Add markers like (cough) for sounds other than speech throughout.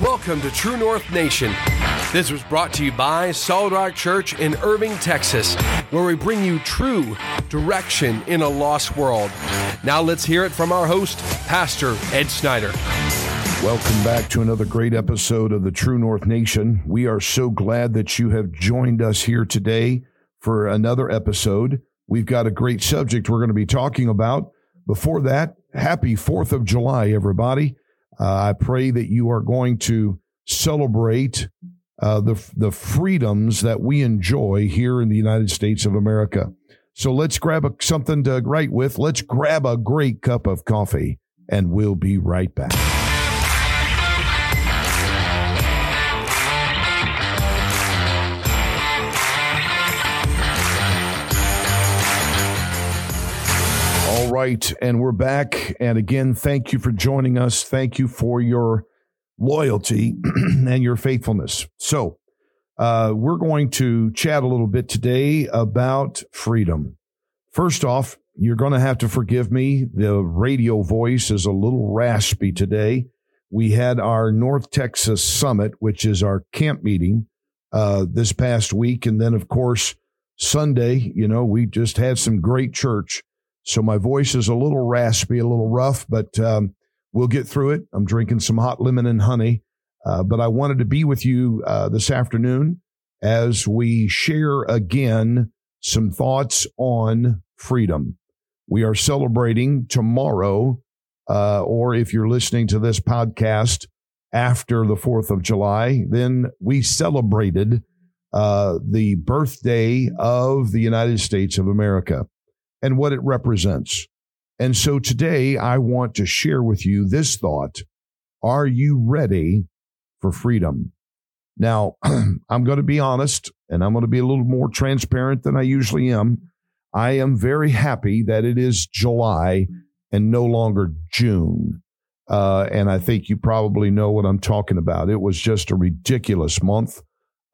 Welcome to True North Nation. This was brought to you by Solid Rock Church in Irving, Texas, where we bring you true direction in a lost world. Now let's hear it from our host, Pastor Ed Snyder. Welcome back to another great episode of the True North Nation. We are so glad that you have joined us here today for another episode. We've got a great subject we're going to be talking about. Before that, happy 4th of July, everybody. Uh, I pray that you are going to celebrate uh, the, the freedoms that we enjoy here in the United States of America. So let's grab a, something to write with. Let's grab a great cup of coffee, and we'll be right back. Right, and we're back. And again, thank you for joining us. Thank you for your loyalty (clears throat) and your faithfulness. So, uh, we're going to chat a little bit today about freedom. First off, you're going to have to forgive me. The radio voice is a little raspy today. We had our North Texas Summit, which is our camp meeting, uh, this past week. And then, of course, Sunday, you know, we just had some great church. So my voice is a little raspy, a little rough, but um, we'll get through it. I'm drinking some hot lemon and honey. Uh, but I wanted to be with you uh, this afternoon as we share again some thoughts on freedom. We are celebrating tomorrow, uh, or if you're listening to this podcast after the 4th of July, then we celebrated uh, the birthday of the United States of America and what it represents. And so today I want to share with you this thought. Are you ready for freedom? Now, (clears throat) I'm going to be honest and I'm going to be a little more transparent than I usually am. I am very happy that it is July and no longer June. Uh, and I think you probably know what I'm talking about. It was just a ridiculous month,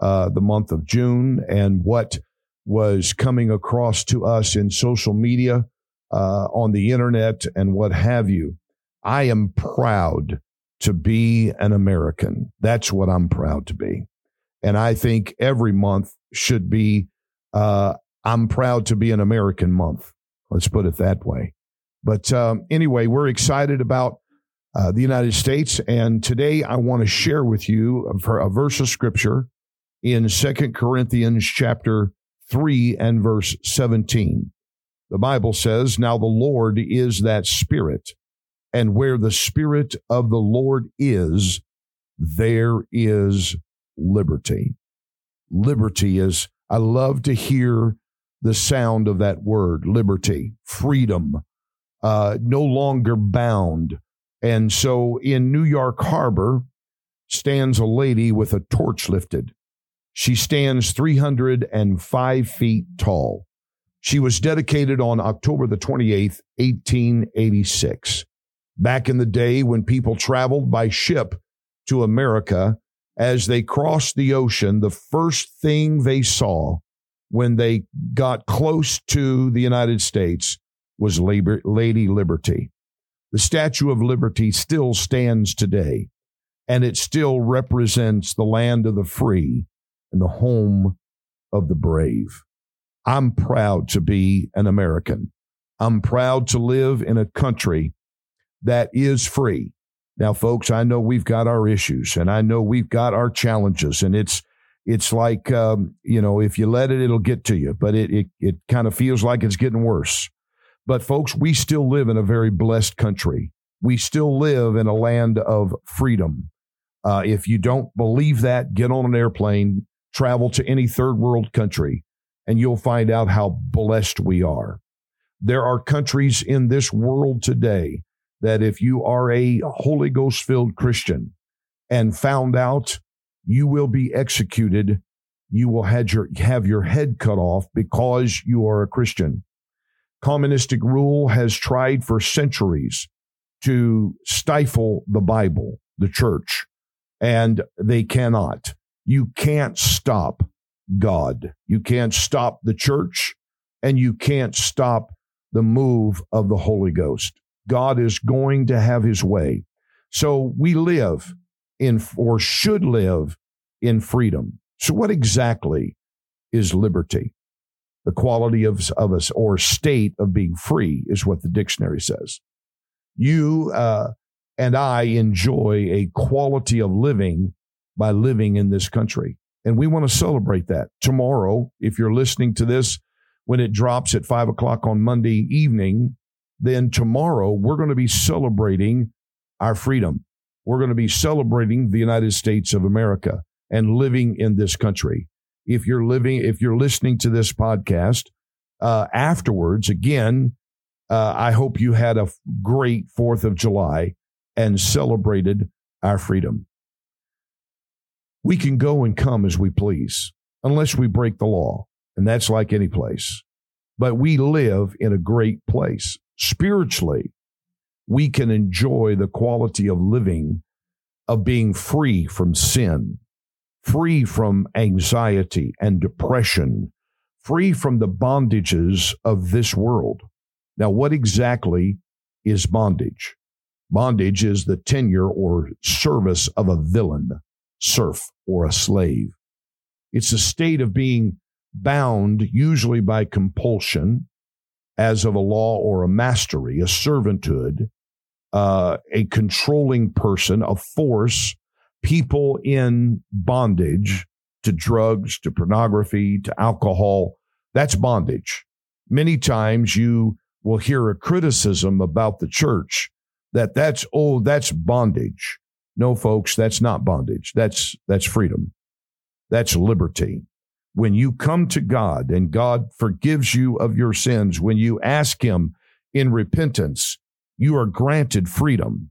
uh, the month of June, and what was coming across to us in social media, uh, on the internet, and what have you. I am proud to be an American. That's what I'm proud to be. And I think every month should be, uh, I'm proud to be an American month. Let's put it that way. But um, anyway, we're excited about uh, the United States. And today I want to share with you a, a verse of scripture in Second Corinthians chapter 3 and verse 17. The Bible says, Now the Lord is that Spirit, and where the Spirit of the Lord is, there is liberty. Liberty is, I love to hear the sound of that word, liberty, freedom, uh, no longer bound. And so in New York Harbor stands a lady with a torch lifted. She stands 305 feet tall. She was dedicated on October the 28th, 1886. Back in the day when people traveled by ship to America, as they crossed the ocean, the first thing they saw when they got close to the United States was Lady Liberty. The Statue of Liberty still stands today, and it still represents the land of the free and the home of the brave. I'm proud to be an American. I'm proud to live in a country that is free. Now, folks, I know we've got our issues and I know we've got our challenges and it's, it's like, um, you know, if you let it, it'll get to you, but it, it, it kind of feels like it's getting worse. But folks, we still live in a very blessed country. We still live in a land of freedom. Uh, if you don't believe that, get on an airplane, travel to any third world country and you'll find out how blessed we are. There are countries in this world today that if you are a Holy Ghost filled Christian and found out, you will be executed. You will have your, have your head cut off because you are a Christian. Communistic rule has tried for centuries to stifle the Bible, the church, and they cannot. You can't stop God. You can't stop the church and you can't stop the move of the Holy Ghost. God is going to have his way. So we live in or should live in freedom. So, what exactly is liberty? The quality of, of us or state of being free is what the dictionary says. You uh, and I enjoy a quality of living by living in this country. And we want to celebrate that. Tomorrow, if you're listening to this when it drops at five o'clock on Monday evening, then tomorrow we're going to be celebrating our freedom. We're going to be celebrating the United States of America and living in this country. If you're living, if you're listening to this podcast uh, afterwards, again, uh, I hope you had a great Fourth of July and celebrated our freedom. We can go and come as we please, unless we break the law, and that's like any place. But we live in a great place. Spiritually, we can enjoy the quality of living, of being free from sin, free from anxiety and depression, free from the bondages of this world. Now, what exactly is bondage? Bondage is the tenure or service of a villain, serf, or a slave. It's a state of being bound, usually by compulsion, as of a law or a mastery, a servanthood, uh, a controlling person, a force, people in bondage to drugs, to pornography, to alcohol. That's bondage. Many times you will hear a criticism about the church that that's oh that's bondage. No folks, that's not bondage. That's that's freedom. That's liberty. When you come to God and God forgives you of your sins, when you ask him in repentance, you are granted freedom.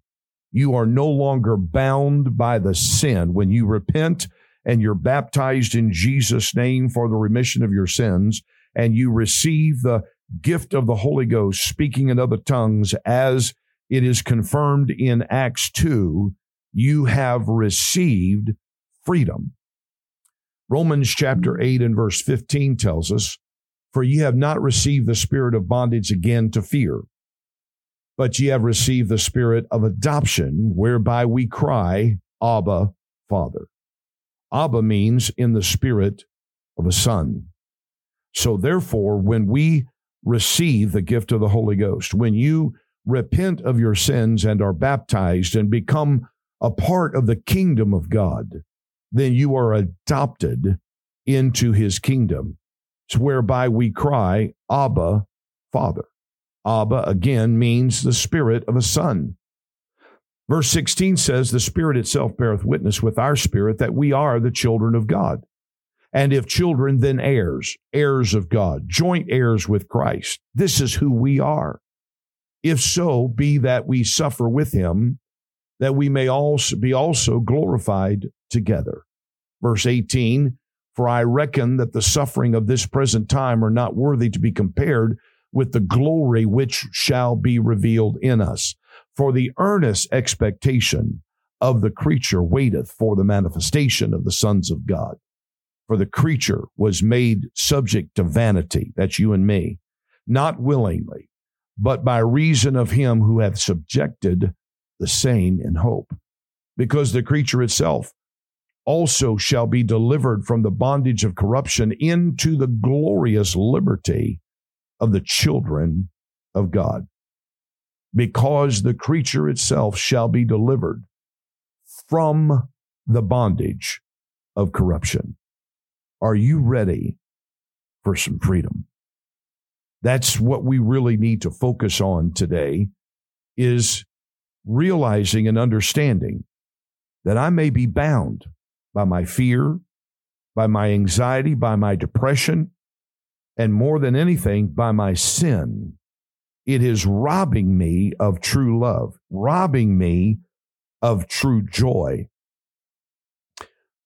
You are no longer bound by the sin. When you repent and you're baptized in Jesus' name for the remission of your sins, and you receive the gift of the Holy Ghost, speaking in other tongues, as it is confirmed in Acts 2, you have received freedom. Romans chapter mm-hmm. 8 and verse 15 tells us, For ye have not received the spirit of bondage again to fear, but ye have received the spirit of adoption, whereby we cry, Abba, Father. Abba means in the spirit of a son. So therefore, when we receive the gift of the Holy Ghost. When you repent of your sins and are baptized and become a part of the kingdom of God, then you are adopted into his kingdom. It's whereby we cry, Abba, Father. Abba again means the spirit of a son. Verse 16 says, The Spirit itself beareth witness with our spirit that we are the children of God. And if children, then heirs, heirs of God, joint heirs with Christ. This is who we are. If so, be that we suffer with him, that we may also be also glorified together. Verse 18, for I reckon that the suffering of this present time are not worthy to be compared with the glory which shall be revealed in us. For the earnest expectation of the creature waiteth for the manifestation of the sons of God. For the creature was made subject to vanity, that's you and me, not willingly, but by reason of him who hath subjected the same in hope. Because the creature itself also shall be delivered from the bondage of corruption into the glorious liberty of the children of God. Because the creature itself shall be delivered from the bondage of corruption. Are you ready for some freedom? That's what we really need to focus on today is realizing and understanding that I may be bound by my fear, by my anxiety, by my depression, and more than anything, by my sin. It is robbing me of true love, robbing me of true joy,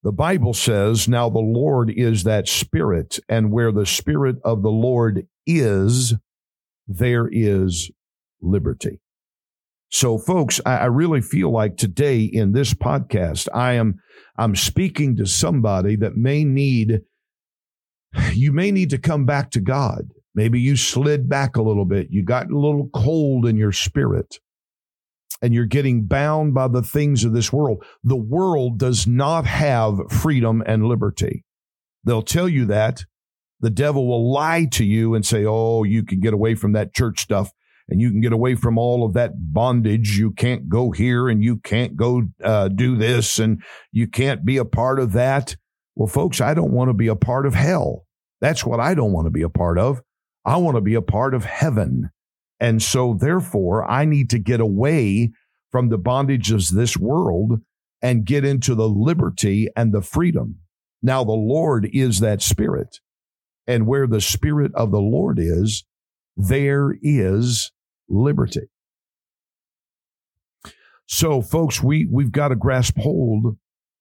the Bible says, Now the Lord is that Spirit, and where the Spirit of the Lord is, there is liberty. So, folks, I, I really feel like today in this podcast, I am I'm speaking to somebody that may need you may need to come back to God. Maybe you slid back a little bit. You got a little cold in your spirit. and you're getting bound by the things of this world. The world does not have freedom and liberty. They'll tell you that. The devil will lie to you and say, Oh, you can get away from that church stuff and you can get away from all of that bondage. You can't go here and you can't go uh, do this and you can't be a part of that. Well, folks, I don't want to be a part of hell. That's what I don't want to be a part of. I want to be a part of heaven. And so, therefore, I need to get away from the bondages of this world and get into the liberty and the freedom. Now, the Lord is that spirit. And where the spirit of the Lord is, there is liberty. So, folks, we, we've got to grasp hold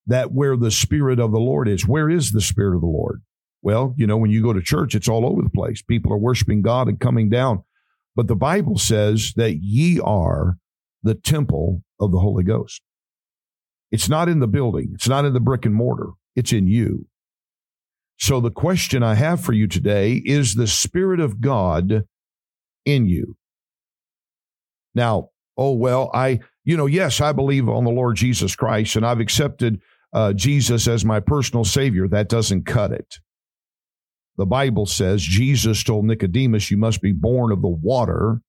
that where the spirit of the Lord is, where is the spirit of the Lord? Well, you know, when you go to church, it's all over the place. People are worshiping God and coming down. But the Bible says that ye are the temple of the Holy Ghost. It's not in the building. It's not in the brick and mortar. It's in you. So the question I have for you today is the Spirit of God in you? Now, oh, well, I, you know, yes, I believe on the Lord Jesus Christ and I've accepted uh, Jesus as my personal Savior. That doesn't cut it. The Bible says Jesus told Nicodemus, You must be born of the water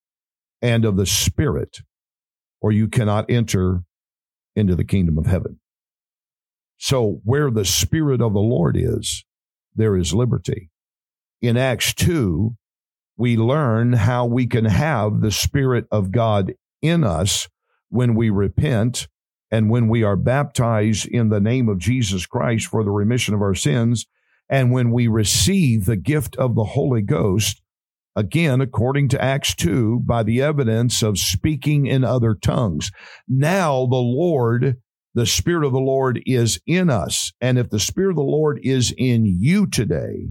and of the Spirit, or you cannot enter into the kingdom of heaven. So, where the Spirit of the Lord is, there is liberty. In Acts 2, we learn how we can have the Spirit of God in us when we repent and when we are baptized in the name of Jesus Christ for the remission of our sins, and when we receive the gift of the Holy Ghost, again, according to Acts 2, by the evidence of speaking in other tongues. Now the Lord the Spirit of the Lord is in us. And if the Spirit of the Lord is in you today,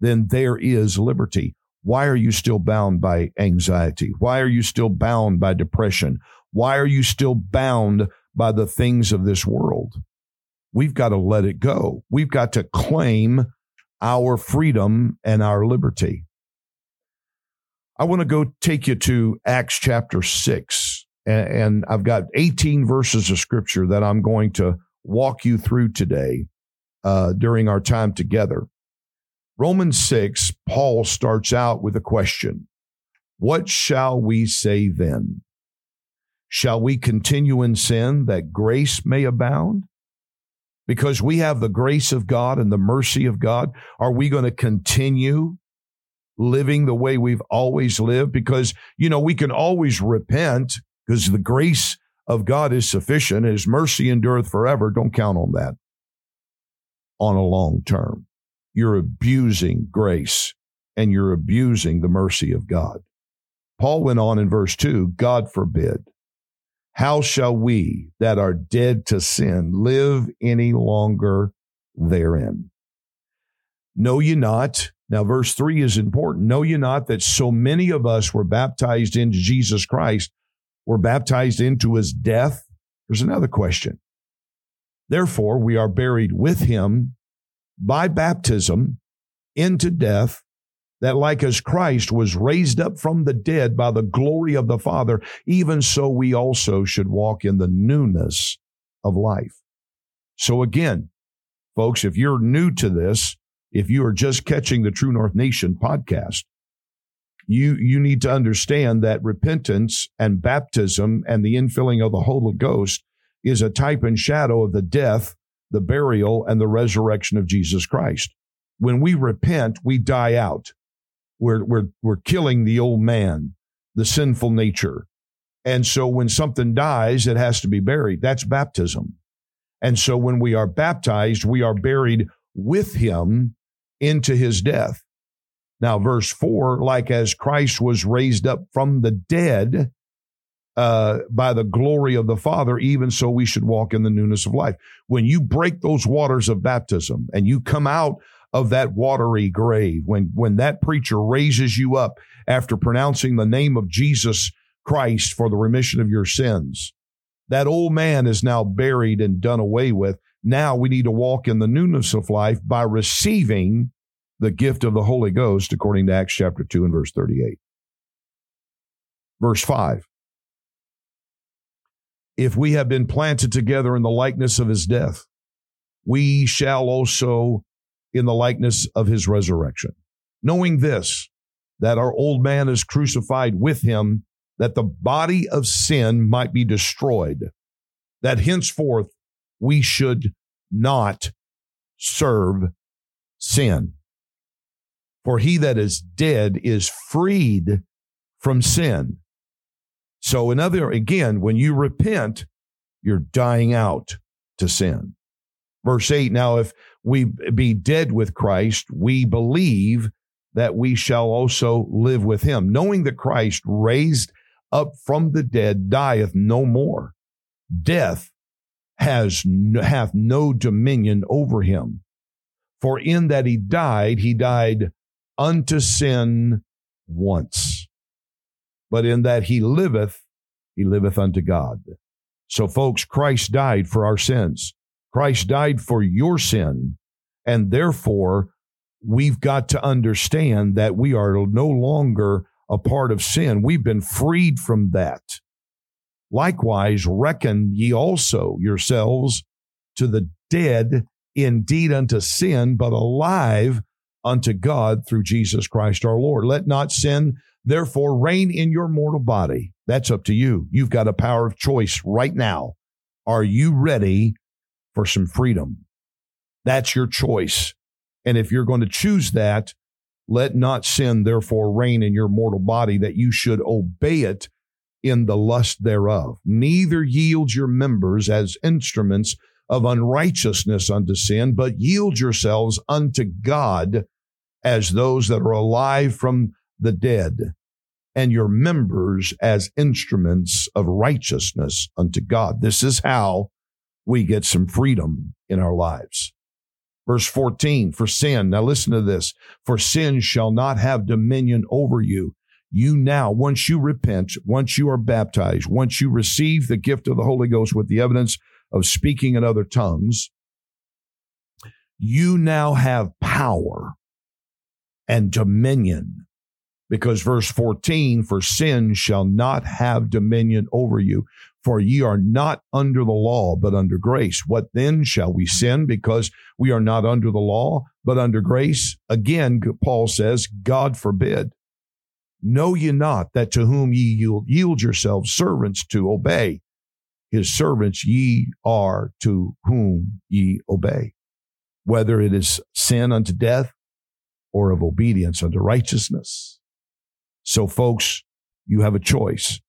then there is liberty. Why are you still bound by anxiety? Why are you still bound by depression? Why are you still bound by the things of this world? We've got to let it go. We've got to claim our freedom and our liberty. I want to go take you to Acts chapter 6 and, I've got 18 verses of scripture that I'm going to walk you through today uh, during our time together. Romans 6, Paul starts out with a question What shall we say then? Shall we continue in sin that grace may abound? Because we have the grace of God and the mercy of God, are we going to continue living the way we've always lived? Because, you know, we can always repent because the grace of God is sufficient his mercy endureth forever. Don't count on that on a long term. You're abusing grace and you're abusing the mercy of God. Paul went on in verse 2 God forbid. How shall we that are dead to sin live any longer therein? Know ye not? Now, verse 3 is important. Know ye not that so many of us were baptized into Jesus Christ were baptized into his death? There's another question. Therefore, we are buried with him by baptism into death, that like as Christ was raised up from the dead by the glory of the Father, even so we also should walk in the newness of life. So again, folks, if you're new to this, if you are just catching the True North Nation podcast, you you need to understand that repentance and baptism and the infilling of the Holy Ghost is a type and shadow of the death, the burial, and the resurrection of Jesus Christ. When we repent, we die out. We're we're we're killing the old man, the sinful nature. And so when something dies, it has to be buried. That's baptism. And so when we are baptized, we are buried with him into his death. Now, verse 4 like as Christ was raised up from the dead uh, by the glory of the Father, even so we should walk in the newness of life. When you break those waters of baptism and you come out of that watery grave, when, when that preacher raises you up after pronouncing the name of Jesus Christ for the remission of your sins, that old man is now buried and done away with. Now we need to walk in the newness of life by receiving the gift of the Holy Ghost, according to Acts chapter 2 and verse 38. Verse 5. If we have been planted together in the likeness of his death, we shall also in the likeness of his resurrection. Knowing this, that our old man is crucified with him, that the body of sin might be destroyed, that henceforth we should not serve sin. For he that is dead is freed from sin. So, another, again, when you repent, you're dying out to sin. Verse 8 Now, if we be dead with Christ, we believe that we shall also live with him, knowing that Christ raised up from the dead dieth no more. Death has hath no dominion over him. For in that he died, he died unto sin once. But in that he liveth, he liveth unto God. So folks, Christ died for our sins. Christ died for your sin. And therefore, we've got to understand that we are no longer a part of sin. We've been freed from that. Likewise, reckon ye also yourselves to the dead indeed unto sin, but alive unto God through Jesus Christ our Lord. Let not sin therefore reign in your mortal body. That's up to you. You've got a power of choice right now. Are you ready for some freedom? That's your choice. And if you're going to choose that, let not sin therefore reign in your mortal body that you should obey it in the lust thereof. Neither yield your members as instruments of unrighteousness unto sin, but yield yourselves unto God as those that are alive from the dead, and your members as instruments of righteousness unto God. This is how we get some freedom in our lives. Verse 14, for sin, now listen to this, for sin shall not have dominion over you. You now, once you repent, once you are baptized, once you receive the gift of the Holy Ghost with the evidence of speaking in other tongues, you now have power and dominion. Because verse 14, for sin shall not have dominion over you, for ye are not under the law, but under grace. What then shall we sin because we are not under the law, but under grace? Again, Paul says, God forbid. Know ye not that to whom ye yield, yourselves servants to obey, his servants ye are to whom ye obey, whether it is sin unto death or of obedience unto righteousness. So, folks, you have a choice.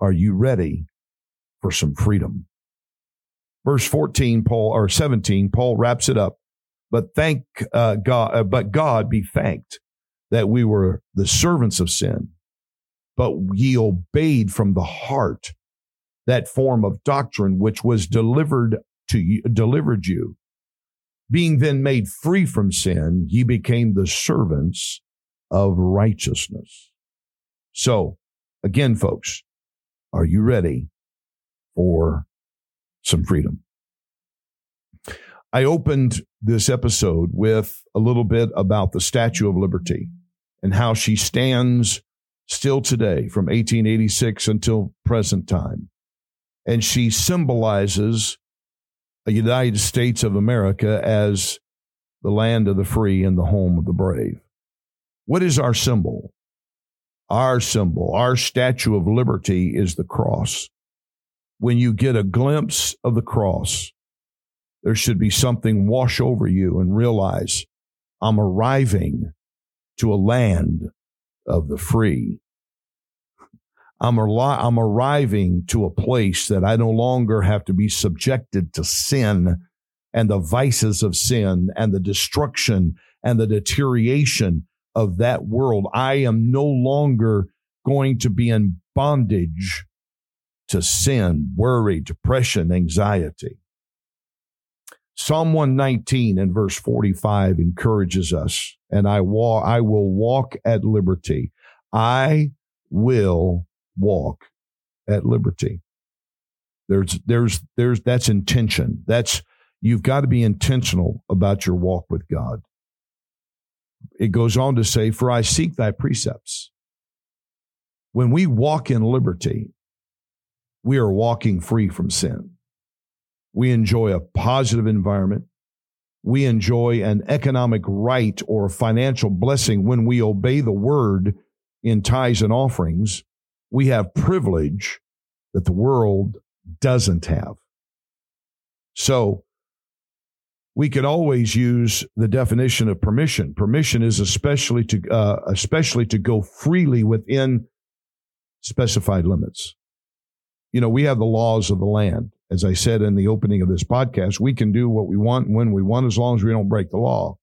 Are you ready for some freedom? Verse 14, Paul, or 17, Paul wraps it up. But thank uh, God, uh, but God be thanked that we were the servants of sin, but ye obeyed from the heart that form of doctrine which was delivered to you, delivered you. Being then made free from sin, ye became the servants of righteousness. So, again, folks, are you ready for some freedom? I opened this episode with a little bit about the Statue of Liberty and how she stands still today from 1886 until present time and she symbolizes the United States of America as the land of the free and the home of the brave. What is our symbol? Our symbol, our statue of liberty is the cross. When you get a glimpse of the cross, there should be something wash over you and realize I'm arriving to a land of the free I'm, ar- I'm arriving to a place that I no longer have to be subjected to sin and the vices of sin and the destruction and the deterioration of that world. I am no longer going to be in bondage to sin, worry, depression, anxiety. Psalm 119 and verse 45 encourages us, and I walk, I will walk at liberty. I will walk at liberty. There's, there's, there's, that's intention. That's, you've got to be intentional about your walk with God. It goes on to say, For I seek thy precepts. When we walk in liberty, we are walking free from sin. We enjoy a positive environment. We enjoy an economic right or financial blessing when we obey the word in tithes and offerings. We have privilege that the world doesn't have. So we could always use the definition of permission. Permission is especially to uh, especially to go freely within specified limits. You know, we have the laws of the land. As I said in the opening of this podcast, we can do what we want when we want as long as we don't break the law.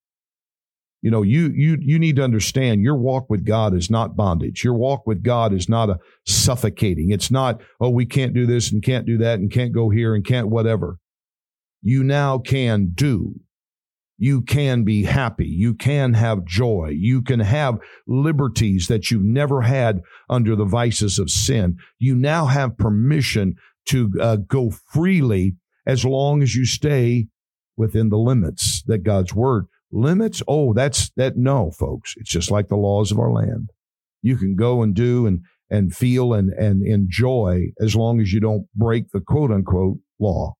You know, you you you need to understand your walk with God is not bondage. Your walk with God is not a suffocating. It's not, oh, we can't do this and can't do that and can't go here and can't whatever. You now can do. You can be happy. You can have joy. You can have liberties that you never had under the vices of sin. You now have permission to uh, go freely as long as you stay within the limits that God's word Limits? Oh, that's that. No, folks. It's just like the laws of our land. You can go and do and and feel and and enjoy as long as you don't break the quote unquote law.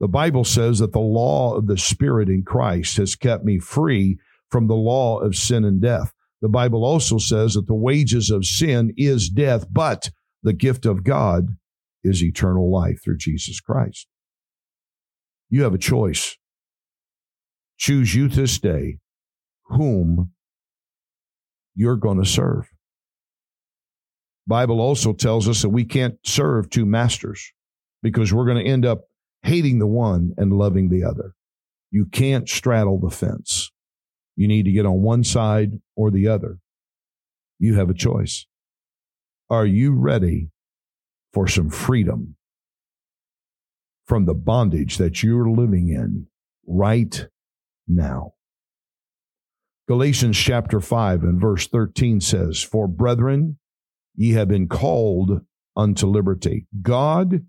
The Bible says that the law of the Spirit in Christ has kept me free from the law of sin and death. The Bible also says that the wages of sin is death, but the gift of God is eternal life through Jesus Christ. You have a choice. Choose you this day whom you're going to serve. Bible also tells us that we can't serve two masters because we're going to end up hating the one and loving the other. You can't straddle the fence. You need to get on one side or the other. You have a choice. Are you ready for some freedom from the bondage that you're living in right now. Galatians chapter 5 and verse 13 says, For brethren, ye have been called unto liberty. God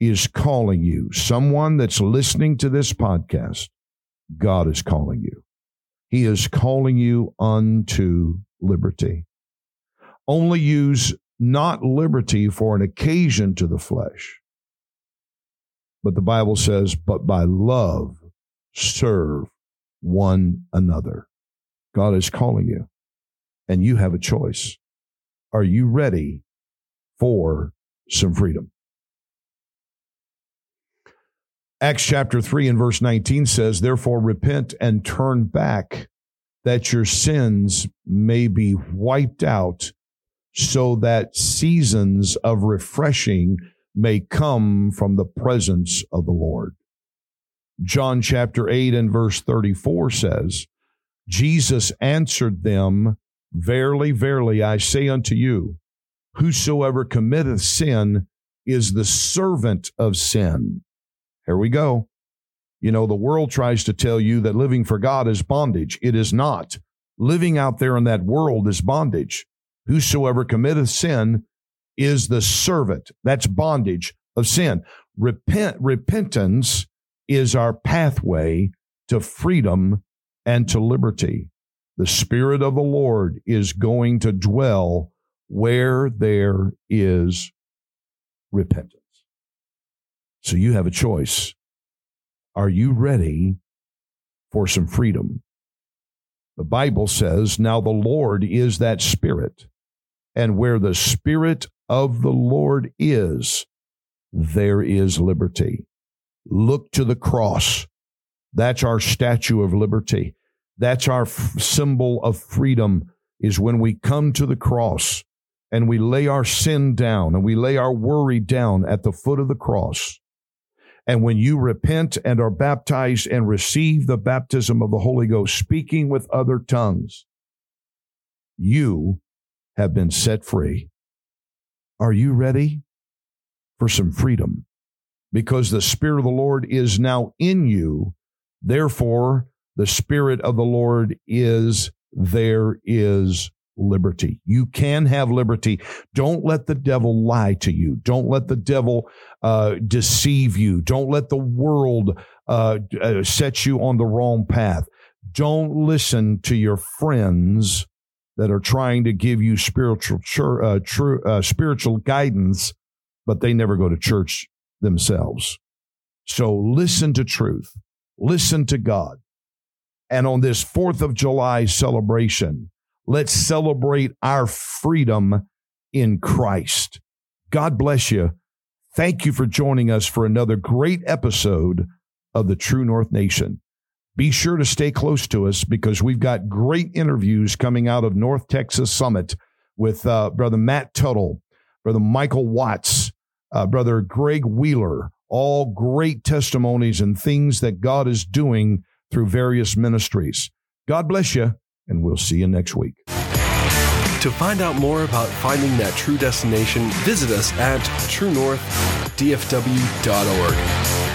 is calling you. Someone that's listening to this podcast, God is calling you. He is calling you unto liberty. Only use not liberty for an occasion to the flesh. But the Bible says, but by love serve one another. God is calling you, and you have a choice. Are you ready for some freedom? Acts chapter 3 and verse 19 says, Therefore repent and turn back, that your sins may be wiped out, so that seasons of refreshing may come from the presence of the Lord. John chapter 8 and verse 34 says, Jesus answered them, Verily, verily, I say unto you, whosoever committeth sin is the servant of sin. Here we go. You know, the world tries to tell you that living for God is bondage. It is not. Living out there in that world is bondage. Whosoever committeth sin is the servant. That's bondage of sin. Repent, repentance is our pathway to freedom and to liberty. The Spirit of the Lord is going to dwell where there is repentance. So you have a choice. Are you ready for some freedom? The Bible says, Now the Lord is that Spirit, and where the Spirit of the Lord is, there is liberty look to the cross. That's our statue of liberty. That's our f- symbol of freedom is when we come to the cross and we lay our sin down and we lay our worry down at the foot of the cross. And when you repent and are baptized and receive the baptism of the Holy Ghost, speaking with other tongues, you have been set free. Are you ready for some freedom? because the Spirit of the Lord is now in you. Therefore, the Spirit of the Lord is there is liberty. You can have liberty. Don't let the devil lie to you. Don't let the devil uh, deceive you. Don't let the world uh, uh, set you on the wrong path. Don't listen to your friends that are trying to give you spiritual, uh, true, uh, spiritual guidance but they never go to church themselves. So listen to truth, listen to God. And on this 4th of July celebration, let's celebrate our freedom in Christ. God bless you. Thank you for joining us for another great episode of the True North Nation. Be sure to stay close to us because we've got great interviews coming out of North Texas Summit with uh, Brother Matt Tuttle, Brother Michael Watts, uh, Brother Greg Wheeler, all great testimonies and things that God is doing through various ministries. God bless you, and we'll see you next week. To find out more about finding that true destination, visit us at truenorthdfw.org.